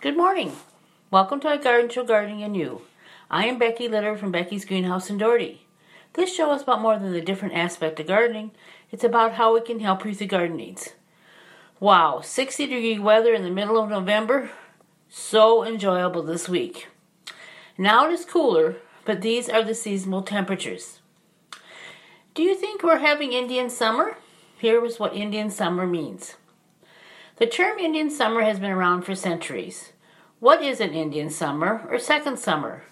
Good morning. Welcome to my Garden Show Gardening You. I am Becky Litter from Becky's Greenhouse in Doherty. This show is about more than the different aspect of gardening. It's about how we can help you with your garden needs. Wow, 60 degree weather in the middle of November. So enjoyable this week. Now it is cooler, but these are the seasonal temperatures. Do you think we're having Indian summer? Here is what Indian summer means. The term Indian summer has been around for centuries. What is an Indian summer or second summer?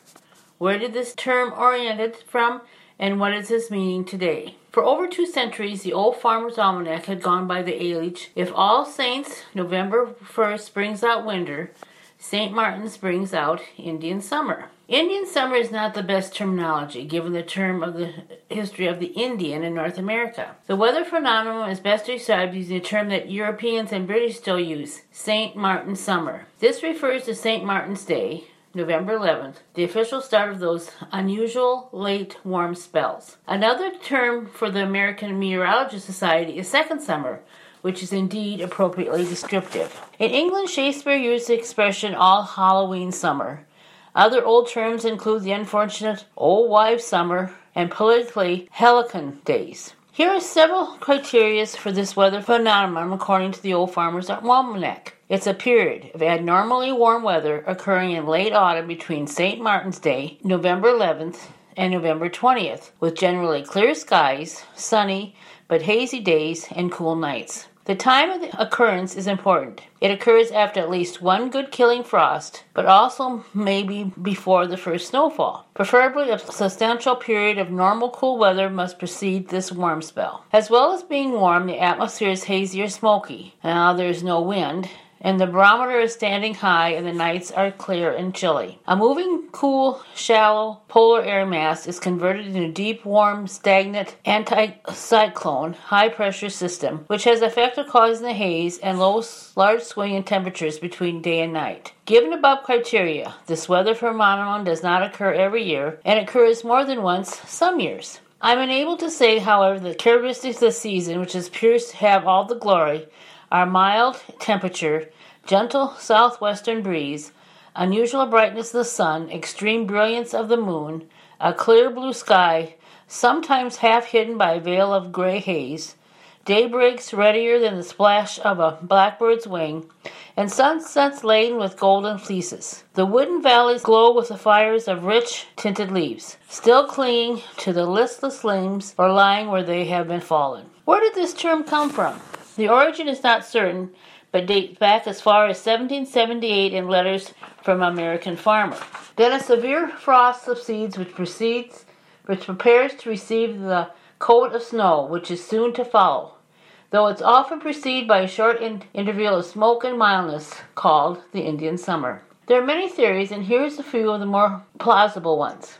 Where did this term oriented from and what is its meaning today? For over two centuries, the old Farmer's Almanac had gone by the age if All Saints November 1st brings out winter, St. Martin's brings out Indian summer. Indian summer is not the best terminology given the term of the history of the Indian in North America. The weather phenomenon is best described using a term that Europeans and British still use, St. Martin's summer. This refers to St. Martin's Day, November 11th, the official start of those unusual late warm spells. Another term for the American Meteorological Society is second summer, which is indeed appropriately descriptive. In England, Shakespeare used the expression all Halloween summer. Other old terms include the unfortunate old wives' summer and politically halcyon days. Here are several criteria for this weather phenomenon according to the Old Farmer's at Almanac. It's a period of abnormally warm weather occurring in late autumn between St. Martin's Day, November 11th, and November 20th, with generally clear skies, sunny but hazy days, and cool nights. The time of the occurrence is important. It occurs after at least one good killing frost, but also maybe before the first snowfall. Preferably, a substantial period of normal cool weather must precede this warm spell. As well as being warm, the atmosphere is hazy or smoky. Now, there's no wind, and the barometer is standing high and the nights are clear and chilly. A moving, cool, shallow polar air mass is converted into a deep, warm, stagnant anticyclone high pressure system, which has the effect of causing the haze and low, large swing in temperatures between day and night. Given above criteria, this weather phenomenon does not occur every year and occurs more than once some years. I'm unable to say, however, the characteristics of the season, which appears to have all the glory, are mild temperature, gentle southwestern breeze, unusual brightness of the sun, extreme brilliance of the moon, a clear blue sky, sometimes half hidden by a veil of gray haze, daybreaks readier than the splash of a blackbird's wing, and sunsets laden with golden fleeces. The wooded valleys glow with the fires of rich tinted leaves, still clinging to the listless limbs or lying where they have been fallen. Where did this term come from? The origin is not certain, but dates back as far as 1778 in letters from an American farmer. Then a severe frost subsides, which precedes, which prepares to receive the coat of snow, which is soon to follow, though it's often preceded by a short in- interval of smoke and mildness, called the Indian summer. There are many theories, and here's a few of the more plausible ones.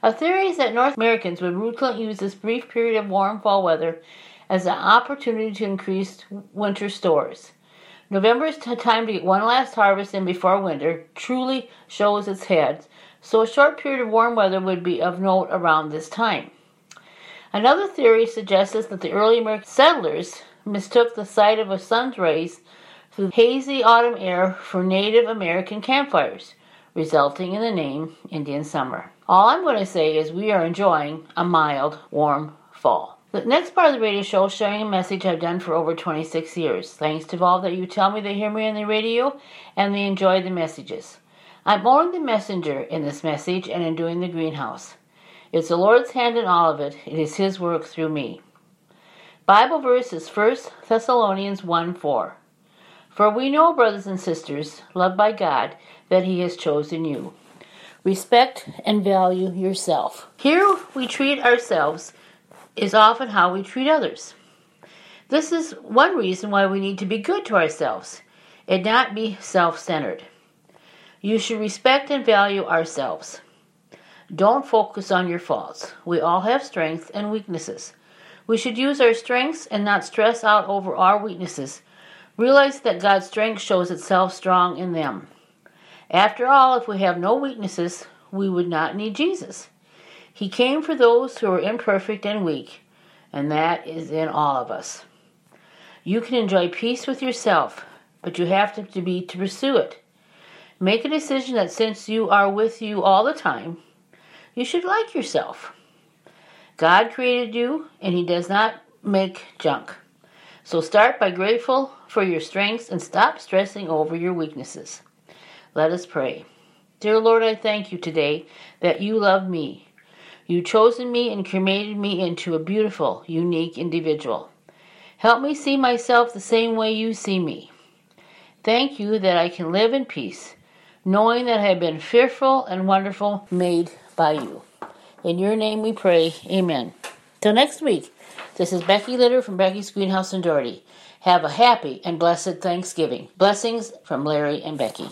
A theory is that North Americans would routinely use this brief period of warm fall weather as an opportunity to increase winter stores. November is time to get one last harvest in before winter truly shows its head, so a short period of warm weather would be of note around this time. Another theory suggests that the early American settlers mistook the sight of a sun's rays through hazy autumn air for Native American campfires, resulting in the name Indian Summer. All I'm going to say is we are enjoying a mild, warm fall. The next part of the radio show is sharing a message I've done for over 26 years. Thanks to all that you tell me they hear me on the radio and they enjoy the messages. I'm only the messenger in this message and in doing the greenhouse. It's the Lord's hand in all of it. It is His work through me. Bible verse is 1 Thessalonians 1 4. For we know, brothers and sisters, loved by God, that He has chosen you. Respect and value yourself. Here we treat ourselves is often how we treat others. This is one reason why we need to be good to ourselves and not be self centered. You should respect and value ourselves. Don't focus on your faults. We all have strengths and weaknesses. We should use our strengths and not stress out over our weaknesses. Realize that God's strength shows itself strong in them. After all, if we have no weaknesses, we would not need Jesus. He came for those who are imperfect and weak, and that is in all of us. You can enjoy peace with yourself, but you have to, be to pursue it. Make a decision that since you are with you all the time, you should like yourself. God created you and He does not make junk. So start by grateful for your strengths and stop stressing over your weaknesses. Let us pray. Dear Lord, I thank you today that you love me. You chosen me and created me into a beautiful, unique individual. Help me see myself the same way you see me. Thank you that I can live in peace, knowing that I have been fearful and wonderful made by you. In your name we pray. Amen. Till next week, this is Becky Litter from Becky's Greenhouse in Doherty. Have a happy and blessed Thanksgiving. Blessings from Larry and Becky.